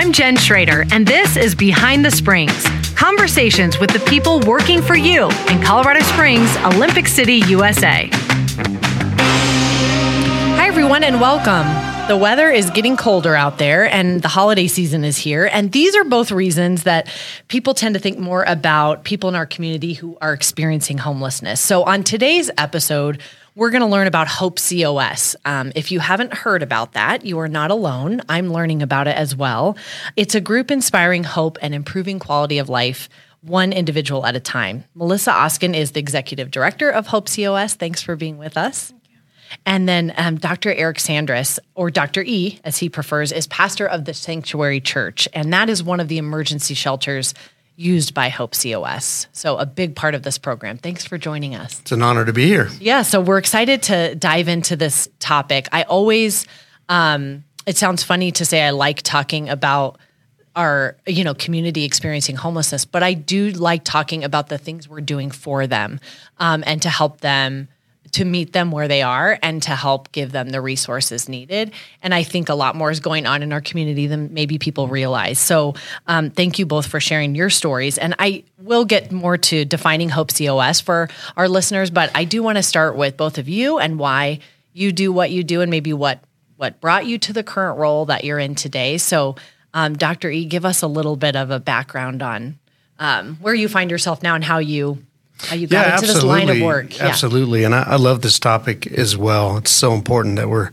I'm Jen Schrader, and this is Behind the Springs conversations with the people working for you in Colorado Springs, Olympic City, USA. Hi, everyone, and welcome. The weather is getting colder out there and the holiday season is here. And these are both reasons that people tend to think more about people in our community who are experiencing homelessness. So, on today's episode, we're going to learn about Hope COS. Um, if you haven't heard about that, you are not alone. I'm learning about it as well. It's a group inspiring hope and improving quality of life one individual at a time. Melissa Oskin is the executive director of Hope COS. Thanks for being with us. And then um, Dr. Eric Sandris, or Dr. E, as he prefers, is pastor of the Sanctuary Church. And that is one of the emergency shelters used by Hope COS. So, a big part of this program. Thanks for joining us. It's an honor to be here. Yeah. So, we're excited to dive into this topic. I always, um, it sounds funny to say I like talking about our you know community experiencing homelessness but i do like talking about the things we're doing for them um, and to help them to meet them where they are and to help give them the resources needed. And I think a lot more is going on in our community than maybe people realize. So um, thank you both for sharing your stories. And I will get more to defining Hope COS for our listeners, but I do want to start with both of you and why you do what you do and maybe what what brought you to the current role that you're in today. So um, Dr. E, give us a little bit of a background on um, where you find yourself now and how you how you got yeah, into absolutely. this line of work. Yeah. Absolutely. And I, I, love this topic as well. It's so important that we're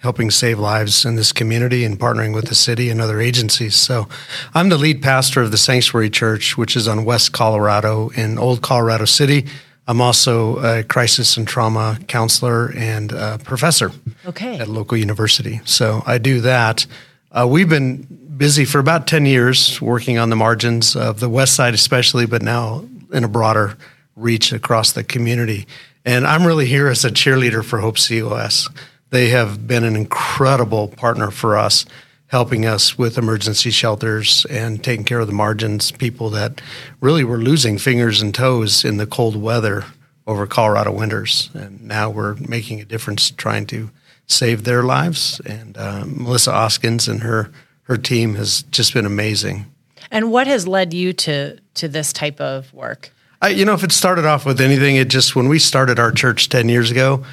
helping save lives in this community and partnering with the city and other agencies. So I'm the lead pastor of the Sanctuary Church, which is on West Colorado in Old Colorado City. I'm also a crisis and trauma counselor and professor okay. at a local university. So I do that. Uh, we've been busy for about 10 years working on the margins of the west side, especially, but now in a broader reach across the community. And I'm really here as a cheerleader for Hope COS. They have been an incredible partner for us, helping us with emergency shelters and taking care of the margins, people that really were losing fingers and toes in the cold weather over Colorado winters. And now we're making a difference trying to save their lives. And uh, Melissa Oskins and her, her team has just been amazing. And what has led you to to this type of work? I, you know, if it started off with anything, it just when we started our church ten years ago,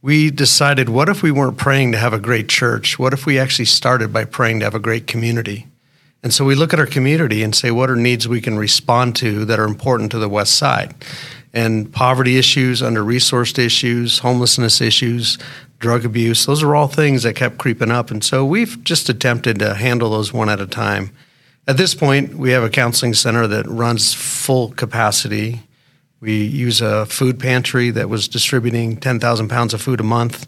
we decided, what if we weren't praying to have a great church? What if we actually started by praying to have a great community? And so we look at our community and say, what are needs we can respond to that are important to the West Side? And poverty issues, under resourced issues, homelessness issues, drug abuse, those are all things that kept creeping up. And so we've just attempted to handle those one at a time. At this point, we have a counseling center that runs full capacity. We use a food pantry that was distributing 10,000 pounds of food a month.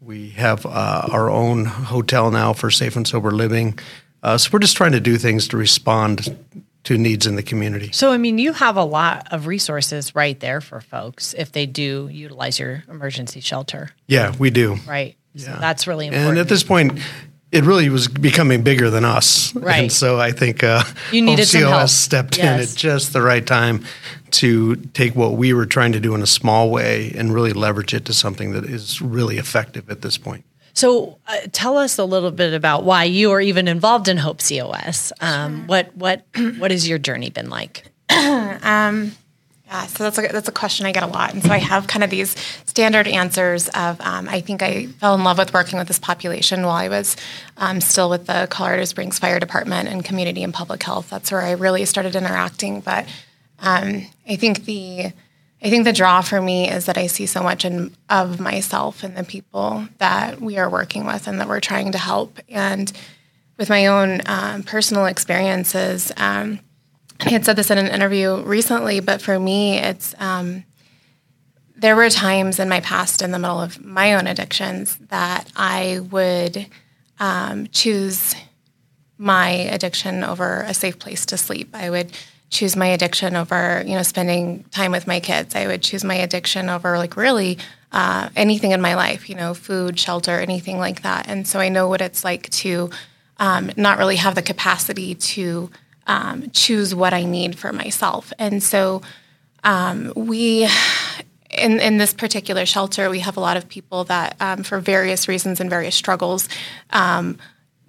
We have uh, our own hotel now for safe and sober living. Uh, so we're just trying to do things to respond to needs in the community. So, I mean, you have a lot of resources right there for folks if they do utilize your emergency shelter. Yeah, we do. Right. Yeah. So that's really important. And at this point, it really was becoming bigger than us. Right. And so I think uh, you needed some help. stepped yes. in at just the right time to take what we were trying to do in a small way and really leverage it to something that is really effective at this point. So, uh, tell us a little bit about why you are even involved in Hope COS. Um, sure. What what what has your journey been like? um, yeah, so that's a, that's a question I get a lot. And so I have kind of these standard answers of um, I think I fell in love with working with this population while I was um, still with the Colorado Springs Fire Department and community and public health. That's where I really started interacting. But um, I think the I think the draw for me is that I see so much in, of myself and the people that we are working with and that we're trying to help. And with my own um, personal experiences, um, I had said this in an interview recently, but for me, it's um, there were times in my past, in the middle of my own addictions, that I would um, choose my addiction over a safe place to sleep. I would choose my addiction over, you know, spending time with my kids. I would choose my addiction over, like, really uh, anything in my life, you know, food, shelter, anything like that. And so I know what it's like to um, not really have the capacity to um, choose what I need for myself. And so um, we, in, in this particular shelter, we have a lot of people that, um, for various reasons and various struggles, um,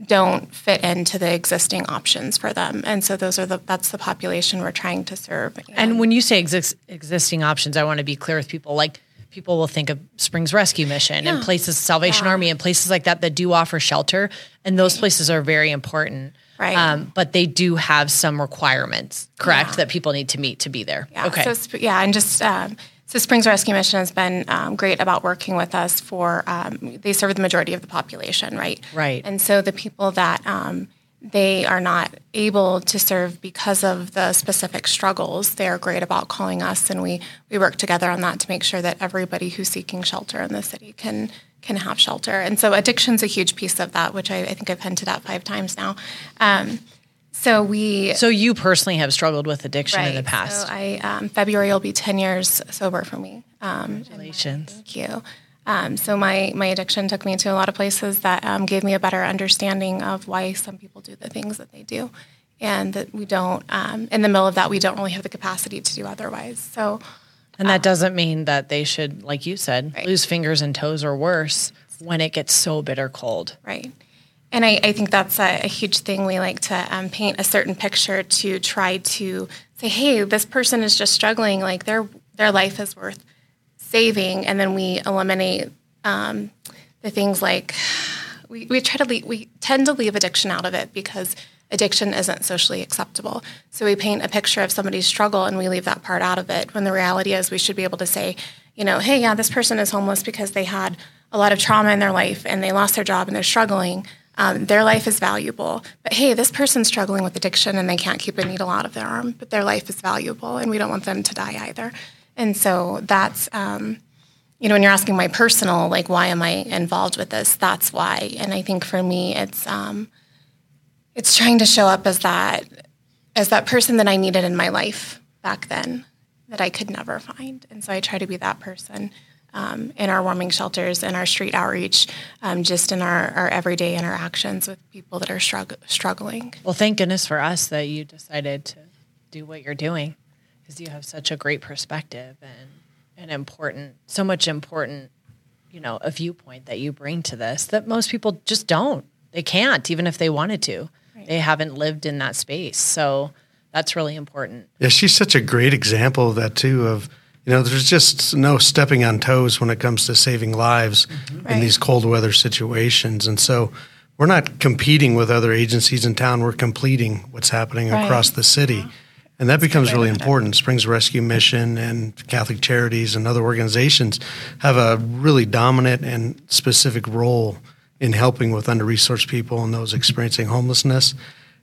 don't fit into the existing options for them. And so those are the that's the population we're trying to serve. And when you say exis- existing options, I want to be clear with people. Like people will think of Springs Rescue Mission and places Salvation Yeah. Army and places like that that do offer shelter, and those places are very important. Right. Um, but they do have some requirements, correct, Yeah. that people need to meet to be there. Yeah. Okay. So yeah, and just um, so Springs Rescue Mission has been um, great about working with us for um, they serve the majority of the population, right? Right. And so the people that um, they are not able to serve because of the specific struggles, they are great about calling us, and we we work together on that to make sure that everybody who's seeking shelter in the city can can have shelter. And so addiction's a huge piece of that, which I, I think I've hinted at five times now. Um, so we so you personally have struggled with addiction in the past. So I um, February will be ten years sober for me. Um, Congratulations. thank you. Um, so my my addiction took me to a lot of places that um, gave me a better understanding of why some people do the things that they do, and that we don't. Um, in the middle of that, we don't really have the capacity to do otherwise. So And that doesn't mean that they should, like you said, Right. lose fingers and toes or worse when it gets so bitter cold. Right. And I, I think that's a, a huge thing. We like to um, paint a certain picture to try to say, hey, this person is just struggling. Like their their life is worth saving. And then we eliminate um, the things like we, we try to leave, we tend to leave addiction out of it because addiction isn't socially acceptable. So we paint a picture of somebody's struggle and we leave that part out of it. When the reality is, we should be able to say, you know, hey, yeah, this person is homeless because they had a lot of trauma in their life and they lost their job and they're struggling. Um, their life is valuable. But hey, this person's struggling with addiction and they can't keep a needle out of their arm, but their life is valuable and we don't want them to die either. And so that's, um, you know, when you're asking my personal, like, why am I involved with this? That's why. And I think for me, it's, um, it's trying to show up as that, as that person that I needed in my life back then that I could never find. And so I try to be that person um, in our warming shelters, in our street outreach, um, just in our, our everyday interactions with people that are strugg- struggling. Well, thank goodness for us that you decided to do what you're doing because you have such a great perspective and an important, so much important, you know, a viewpoint that you bring to this that most people just don't. They can't, even if they wanted to. They haven't lived in that space. So that's really important. Yeah, she's such a great example of that too. Of you know, there's just no stepping on toes when it comes to saving lives in Right. these cold weather situations, and so we're not competing with other agencies in town. We're completing what's happening Right. across the city, and that becomes really important. Springs Rescue Mission and Catholic Charities and other organizations have a really dominant and specific role in helping with under-resourced people and those experiencing homelessness.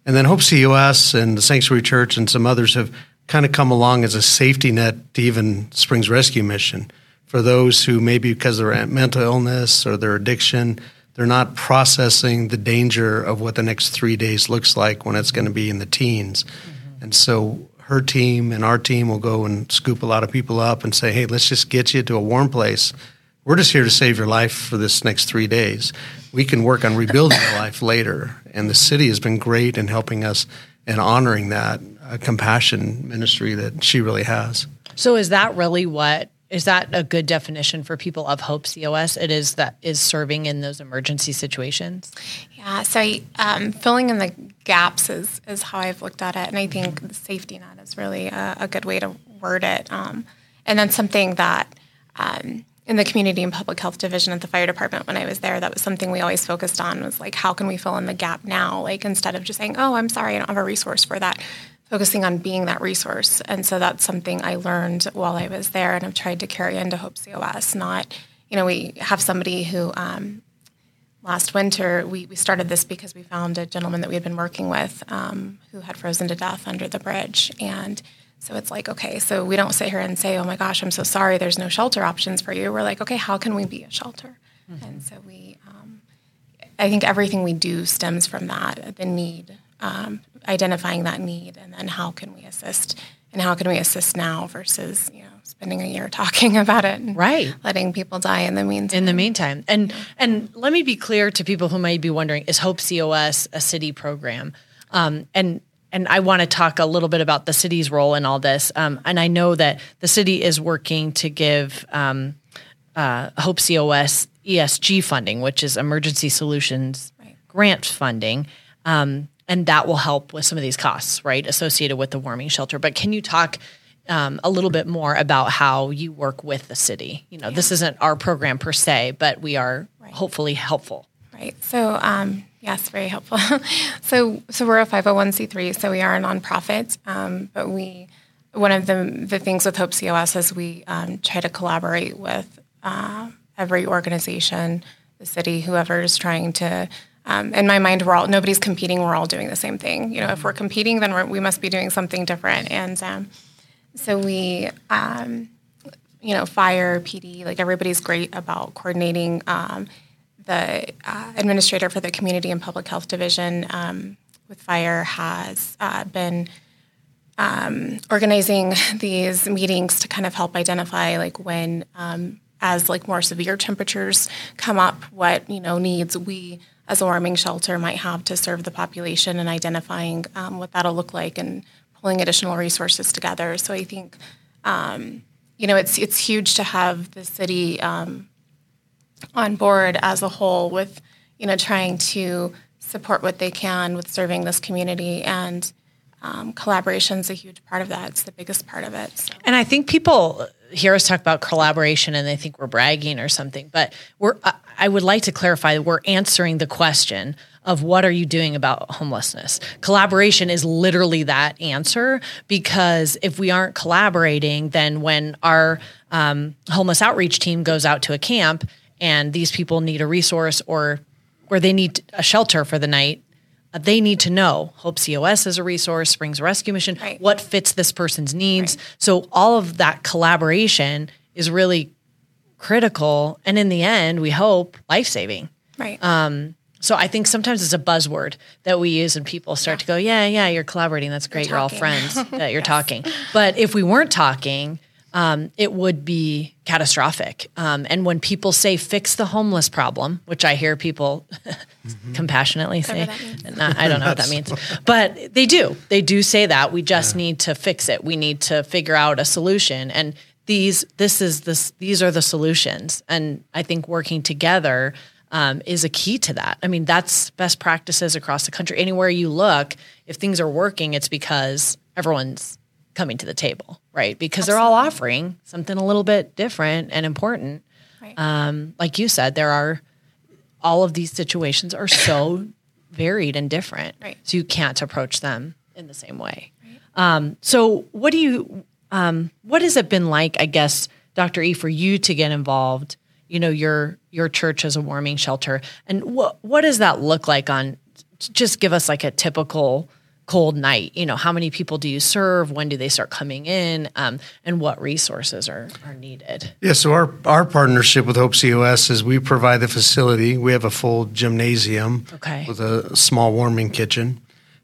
And then Hope COS and the Sanctuary Church and some others have kind of come along as a safety net to even Springs Rescue Mission for those who maybe because of their mental illness or their addiction, they're not processing the danger of what the next three days looks like when it's going to be in the teens. Mm-hmm. And so her team and our team will go and scoop a lot of people up and say, hey, let's just get you to a warm place. We're just here to save your life for this next three days. We can work on rebuilding your life later. And the city has been great in helping us and honoring that uh, compassion ministry that she really has. So is that really what is that a good definition for people of Hope COS? It is that is serving in those emergency situations. Yeah, so I, um, filling in the gaps is, is how I've looked at it. And I think the safety net is really a, a good way to word it. Um, and then something that um, in the community and public health division at the fire department when I was there, that was something we always focused on was like, how can we fill in the gap now? Like instead of just saying, oh, I'm sorry, I don't have a resource for that, focusing on being that resource. And so that's something I learned while I was there and I've tried to carry into Hope COS. Not, you know, we have somebody who um, last winter, we, we started this because we found a gentleman that we had been working with um, who had frozen to death under the bridge. And so it's like, okay, so we don't sit here and say, oh my gosh, I'm so sorry, there's no shelter options for you. We're like, okay, how can we be a shelter? And so we, um, I think everything we do stems from that the need, um, identifying that need, and then how can we assist? And how can we assist now versus, you know, spending a year talking about it and Right. letting people die in the meantime? in the meantime. And and let me be clear to people who might be wondering: Is Hope COS a city program? Um, and and I want to talk a little bit about the city's role in all this. Um, and I know that the city is working to give um, uh, Hope COS ESG funding, which is Emergency Solutions Right. grant funding. Um, and that will help with some of these costs, right, associated with the warming shelter. But can you talk um, a little bit more about how you work with the city? You know, yeah. this isn't our program per se, but we are right. hopefully helpful. Right. So, um, yes, very helpful. so, so we're a 501c3, so we are a nonprofit, um, but we one of the the things with Hope COS is we um, try to collaborate with uh, every organization, the city, whoever is trying to um, in my mind, we're all nobody's competing. We're all doing the same thing. You know, if we're competing, then we must be doing something different. And um, so we, um, you know, fire, PD, like everybody's great about coordinating. Um, the uh, administrator for the community and public health division um, with fire has uh, been um, organizing these meetings to kind of help identify like when as like more severe temperatures come up, what you know needs we as a warming shelter might have to serve the population and identifying um, what that'll look like and pulling additional resources together. So I think, um, you know, it's it's huge to have the city um, on board as a whole with, you know, trying to support what they can with serving this community and um, collaboration is a huge part of that. It's the biggest part of it. So. And I think people hear us talk about collaboration and they think we're bragging or something, but we're. I would like to clarify we're answering the question of what are you doing about homelessness. Collaboration is literally that answer because if we aren't collaborating, then when our um, homeless outreach team goes out to a camp and these people need a resource or or they need a shelter for the night uh, they need to know Hope COS is a resource, Springs Rescue Mission, right. what fits this person's needs. Right. So all of that collaboration is really critical, and in the end, we hope life saving. Right. Um, so I think sometimes it's a buzzword that we use, and people start yeah. to go, "Yeah, yeah, you're collaborating. That's great. You're, you're all friends. that you're yes. talking." But if we weren't talking, um, it would be catastrophic. Um, and when people say fix the homeless problem, which I hear people mm-hmm. compassionately say, not, I don't know what that means, but they do. They do say that. We just yeah. need to fix it. We need to figure out a solution. And these, this is this, these are the solutions. And I think working together um, is a key to that. I mean, that's best practices across the country. Anywhere you look, if things are working, it's because everyone's coming to the table, right? Because Absolutely. they're all offering something a little bit different and important. Right. Um, like you said, there are all of these situations are so varied and different, right. so you can't approach them in the same way. Right. Um, so, what do you? Um, what has it been like? I guess, Dr. E, for you to get involved. You know, your your church as a warming shelter, and what what does that look like? On just give us like a typical cold night. You know how many people do you serve? When do they start coming in? Um, and what resources are, are needed? Yeah so our, our partnership with hope cos is we provide the facility. We have a full gymnasium okay. with a small warming kitchen.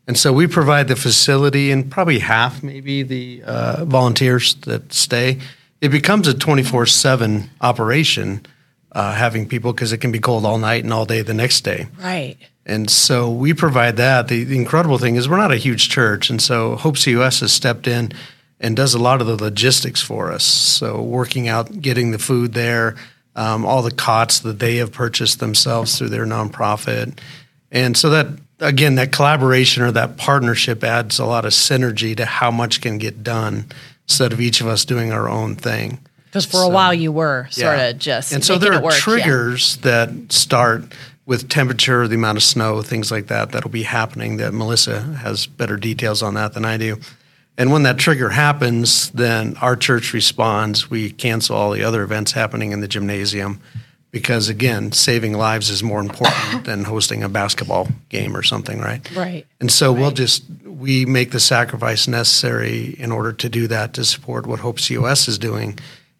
And so we provide the facility and probably half maybe the uh, volunteers that stay. It becomes a 24-7 operation uh, having people because it can be cold all night and all day the next day right and so we provide that. The, the, incredible thing is we're not a huge church, and so Hope COS has stepped in and does a lot of the logistics for us. So working out, getting the food there, um, all the cots that they have purchased themselves through their nonprofit, and so that again that collaboration or that partnership adds a lot of synergy to how much can get done instead of each of us doing our own thing. Because for so, a while you were sort of just and so there are triggers yeah. that start with temperature, the amount of snow, things like that, that'll be happening. That Melissa has better details on that than I do. And when that trigger happens, then our church responds. We cancel all the other events happening in the gymnasium because, again, saving lives is more important than hosting a basketball game or something, right? Right. And so right. we'll just we make the sacrifice necessary in order to do that to support what Hope COS is doing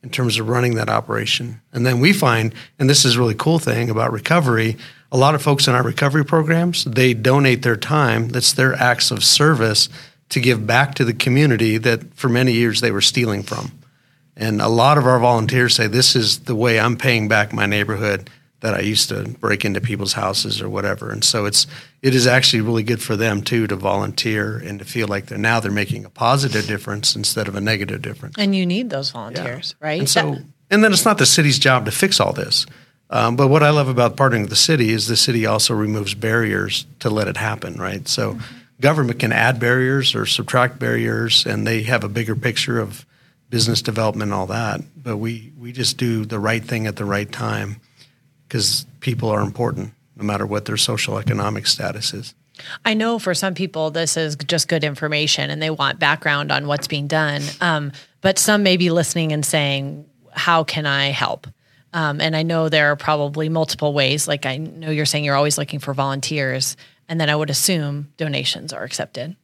in terms of running that operation. And then we find, and this is a really cool thing about recovery, a lot of folks in our recovery programs, they donate their time, that's their acts of service to give back to the community that for many years they were stealing from. And a lot of our volunteers say this is the way I'm paying back my neighborhood that I used to break into people's houses or whatever. And so it's it is actually really good for them too to volunteer and to feel like they're now they're making a positive difference instead of a negative difference. And you need those volunteers, yeah. right? And so and then it's not the city's job to fix all this Um, but what I love about partnering with the city is the city also removes barriers to let it happen, right? So mm-hmm. government can add barriers or subtract barriers, and they have a bigger picture of business development and all that. But we we just do the right thing at the right time because people are important, no matter what their social economic status is. I know for some people this is just good information and they want background on what's being done. Um, but some may be listening and saying, How can I help? Um, and I know there are probably multiple ways. Like I know you're saying you're always looking for volunteers. And then I would assume donations are accepted.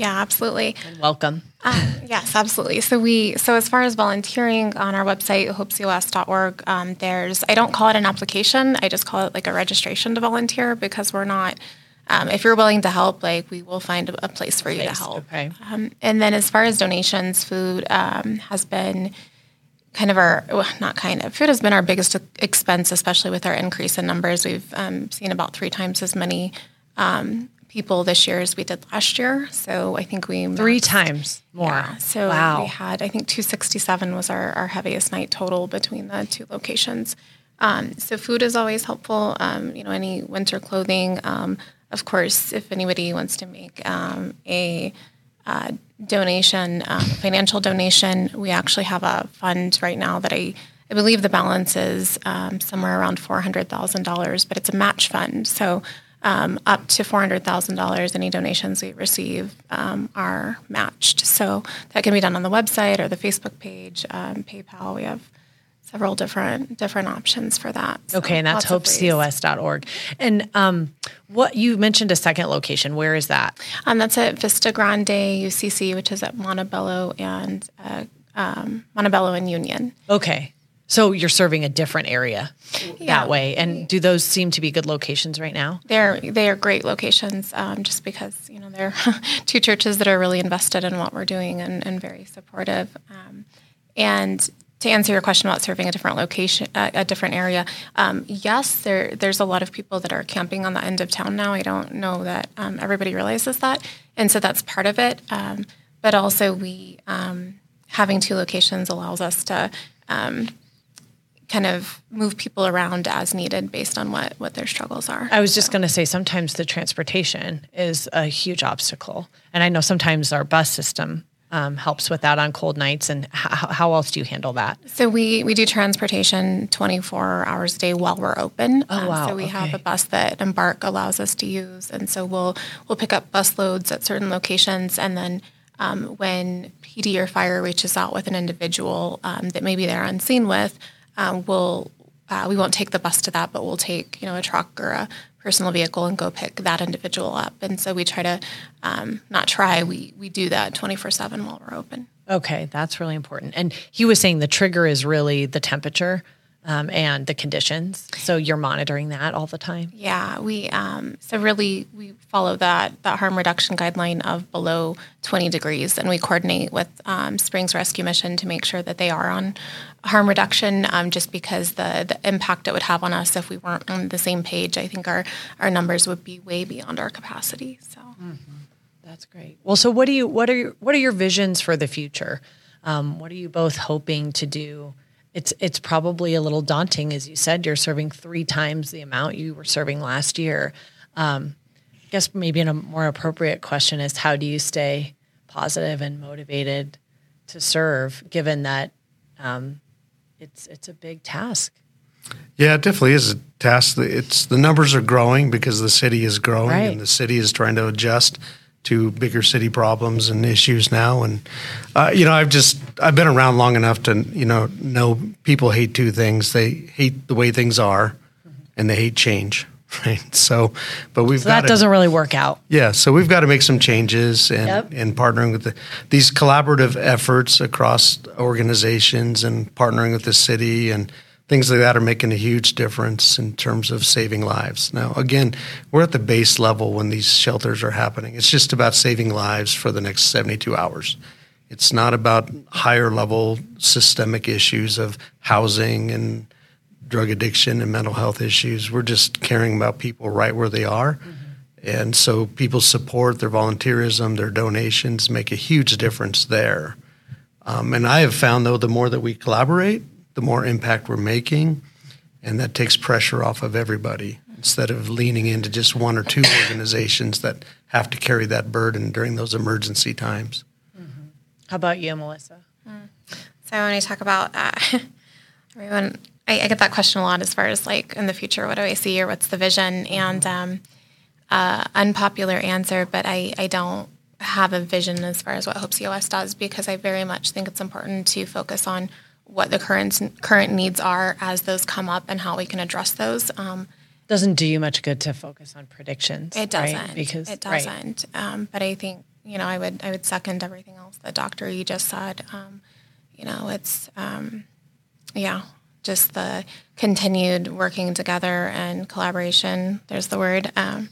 Yeah, absolutely. And welcome. Um, yes, absolutely. So we so as far as volunteering on our website hopecos.org, um, there's I don't call it an application. I just call it like a registration to volunteer because we're not um, if you're willing to help, like we will find a, place for you place, to help. Okay. Um, and then as far as donations, food um, has been kind of our well, not kind of food has been our biggest expense, especially with our increase in numbers. We've um, seen about three times as many um, people this year as we did last year. So I think we three times more. Yeah, so wow. we had I think 267 was our, our heaviest night total between the two locations. Um, so food is always helpful. Um, you know, any winter clothing. Um, of course, if anybody wants to make um, a uh, donation, um, financial donation, we actually have a fund right now that I, I believe the balance is um, somewhere around $400,000, but it's a match fund. So um, up to $400,000, any donations we receive um, are matched. So that can be done on the website or the Facebook page, um, PayPal. We have several different different options for that. So okay, and that's hopecos.org. And um, what you mentioned a second location. Where is that? Um, that's at Vista Grande UCC, which is at Montebello and uh, um, Montebello and Union. Okay. So you're serving a different area yeah. that way, and do those seem to be good locations right now? They're they are great locations, um, just because you know they're two churches that are really invested in what we're doing and, and very supportive. Um, and to answer your question about serving a different location, uh, a different area, um, yes, there there's a lot of people that are camping on the end of town now. I don't know that um, everybody realizes that, and so that's part of it. Um, but also, we um, having two locations allows us to um, kind of move people around as needed based on what what their struggles are. I was just going to say sometimes the transportation is a huge obstacle, and I know sometimes our bus system um, helps with that on cold nights. And how, how else do you handle that? So we we do transportation 24 hours a day while we're open. Oh wow! Um, so we okay. have a bus that Embark allows us to use, and so we'll we'll pick up bus loads at certain locations, and then um, when PD or fire reaches out with an individual um, that maybe they're unseen with, um, we'll uh, we won't take the bus to that, but we'll take you know a truck or a personal vehicle and go pick that individual up. And so we try to um, not try, we, we do that 24 7 while we're open. Okay, that's really important. And he was saying the trigger is really the temperature. Um, and the conditions. So you're monitoring that all the time. Yeah, we um, so really we follow that that harm reduction guideline of below 20 degrees, and we coordinate with um, Springs Rescue Mission to make sure that they are on harm reduction. Um, just because the the impact it would have on us if we weren't on the same page, I think our our numbers would be way beyond our capacity. So. Mm-hmm. That's great. Well, so what do you what are your, what are your visions for the future? Um, what are you both hoping to do? It's it's probably a little daunting, as you said. You're serving three times the amount you were serving last year. Um, I guess maybe a more appropriate question is how do you stay positive and motivated to serve, given that um, it's it's a big task. Yeah, it definitely is a task. It's the numbers are growing because the city is growing right. and the city is trying to adjust to bigger city problems and issues now. And uh, you know, I've just I've been around long enough to you know know people hate two things. They hate the way things are, and they hate change. Right. So, but we've so that to, doesn't really work out. Yeah. So we've got to make some changes and yep. and partnering with the, these collaborative efforts across organizations and partnering with the city and things like that are making a huge difference in terms of saving lives. Now, again, we're at the base level when these shelters are happening. It's just about saving lives for the next 72 hours. It's not about higher level systemic issues of housing and drug addiction and mental health issues. We're just caring about people right where they are. Mm-hmm. And so people's support, their volunteerism, their donations make a huge difference there. Um, and I have found, though, the more that we collaborate, the more impact we're making. And that takes pressure off of everybody instead of leaning into just one or two organizations that have to carry that burden during those emergency times. How about you, Melissa? So when I talk about uh, everyone, I, I, get that question a lot as far as like in the future, what do I see or what's the vision? And um, uh, unpopular answer, but I, I don't have a vision as far as what Hope COS does because I very much think it's important to focus on what the current current needs are as those come up and how we can address those. Um, doesn't do you much good to focus on predictions. It doesn't right? because it doesn't. Right. Um, but I think you know I would I would second everything else the Doctor you just said. Um, you know, it's um, yeah, just the continued working together and collaboration. There's the word um,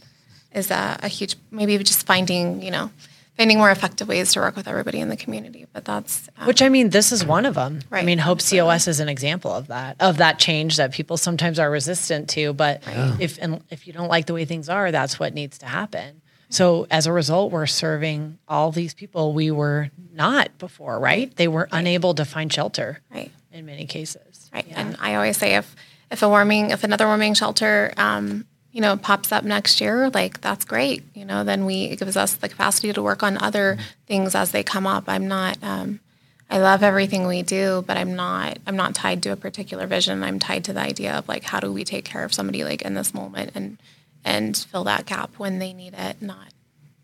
is a, a huge maybe just finding you know finding more effective ways to work with everybody in the community. But that's um, which I mean, this is one of them. Right. I mean, Hope COS is an example of that of that change that people sometimes are resistant to. But right. if and if you don't like the way things are, that's what needs to happen. So as a result, we're serving all these people we were not before, right? They were right. unable to find shelter, right? In many cases, right. Yeah. And I always say if if a warming, if another warming shelter, um, you know, pops up next year, like that's great. You know, then we it gives us the capacity to work on other mm-hmm. things as they come up. I'm not. Um, I love everything we do, but I'm not. I'm not tied to a particular vision. I'm tied to the idea of like how do we take care of somebody like in this moment and and fill that gap when they need it, not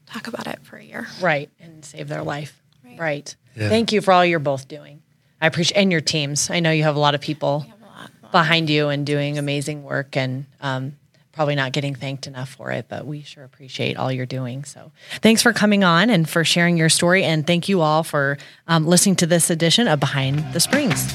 talk about it for a year. Right, and save their life. Right. right. Yeah. Thank you for all you're both doing. I appreciate and your teams. I know you have a lot of people lot, behind you and doing amazing work and um, probably not getting thanked enough for it, but we sure appreciate all you're doing. So thanks for coming on and for sharing your story. And thank you all for um, listening to this edition of Behind the Springs.